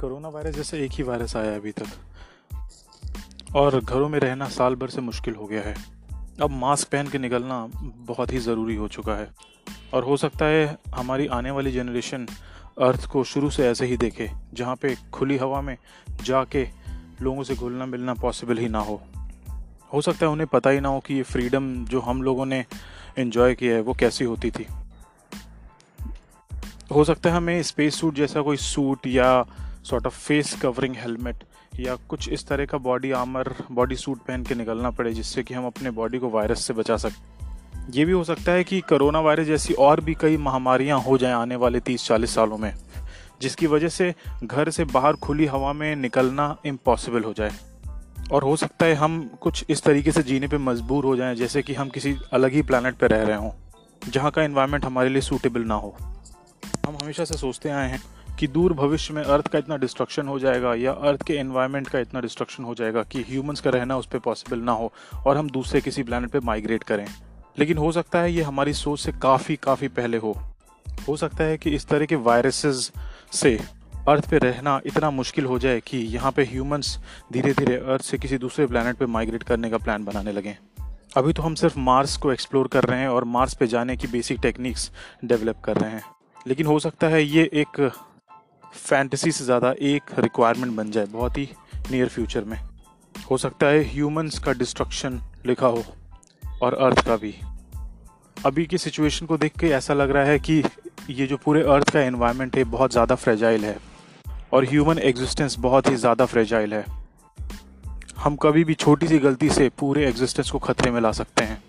Corona virus जैसे एक ही virus आया अभी तक। और घरों में रहना साल भर से मुश्किल हो गया है। अब मास्क पहन के निकलना बहुत ही ज़रूरी हो चुका है। और हो सकता है हमारी आने वाली जनरेशन अर्थ को शुरू से ऐसे ही देखे, जहाँ पे खुली हवा में जाके लोगों से घुलना मिलना पॉसिबल ही ना हो। हो सकता है उन्हें पता ही ना हो कि ये फ्रीडम जो हम लोगों ने इन्जॉय किया है, वो कैसी होती थी। हो सकता है हमें स्पेस सूट जैसा कोई सूट या sort of face covering helmet या कुछ इस तरह का बॉडी आर्मर बॉडी सूट पहन के निकलना पड़े जिससे कि हम अपने बॉडी को वायरस से बचा सकें, ये भी हो सकता है कि कोरोना वायरस जैसी और भी कई महामारियाँ हो जाएँ आने वाले तीस चालीस सालों में, जिसकी वजह से घर से बाहर खुली हवा में निकलना इम्पॉसिबल हो जाए। और हो सकता है हम कुछ इस तरीके से जीने पे मजबूर हो जाएँ, जैसे कि हम किसी अलग ही प्लानट पर रह रहे हों, जहाँ का इन्वायरमेंट हमारे लिए सूटेबल ना हो। हम हमेशा से सोचते आए हैं कि दूर भविष्य में अर्थ का इतना डिस्ट्रक्शन हो जाएगा या अर्थ के एनवायरनमेंट का इतना डिस्ट्रक्शन हो जाएगा कि ह्यूमंस का रहना उस पर पॉसिबल ना हो और हम दूसरे किसी प्लानट पे माइग्रेट करें। लेकिन हो सकता है ये हमारी सोच से काफ़ी काफ़ी पहले हो। हो सकता है कि इस तरह के वायरसेस से अर्थ पे रहना इतना मुश्किल हो जाए कि यहाँ पे ह्यूमंस धीरे धीरे अर्थ से किसी दूसरे प्लानट पे माइग्रेट करने का प्लान बनाने लगे। अभी तो हम सिर्फ़ मार्स को एक्सप्लोर कर रहे हैं और मार्स पे जाने की बेसिक टेक्निक्स डेवलप कर रहे हैं। लेकिन हो सकता है ये एक फैंटेसी से ज़्यादा एक रिक्वायरमेंट बन जाए, बहुत ही नियर फ्यूचर में। हो सकता है ह्यूमंस का डिस्ट्रक्शन लिखा हो, और अर्थ का भी। अभी की सिचुएशन को देख के ऐसा लग रहा है कि ये जो पूरे अर्थ का एनवायरनमेंट है, बहुत ज़्यादा फ्रेजाइल है, और ह्यूमन एग्जिस्टेंस बहुत ही ज़्यादा फ्रेजाइल है। हम कभी भी छोटी सी गलती से पूरे एग्जिस्टेंस को खतरे में ला सकते हैं।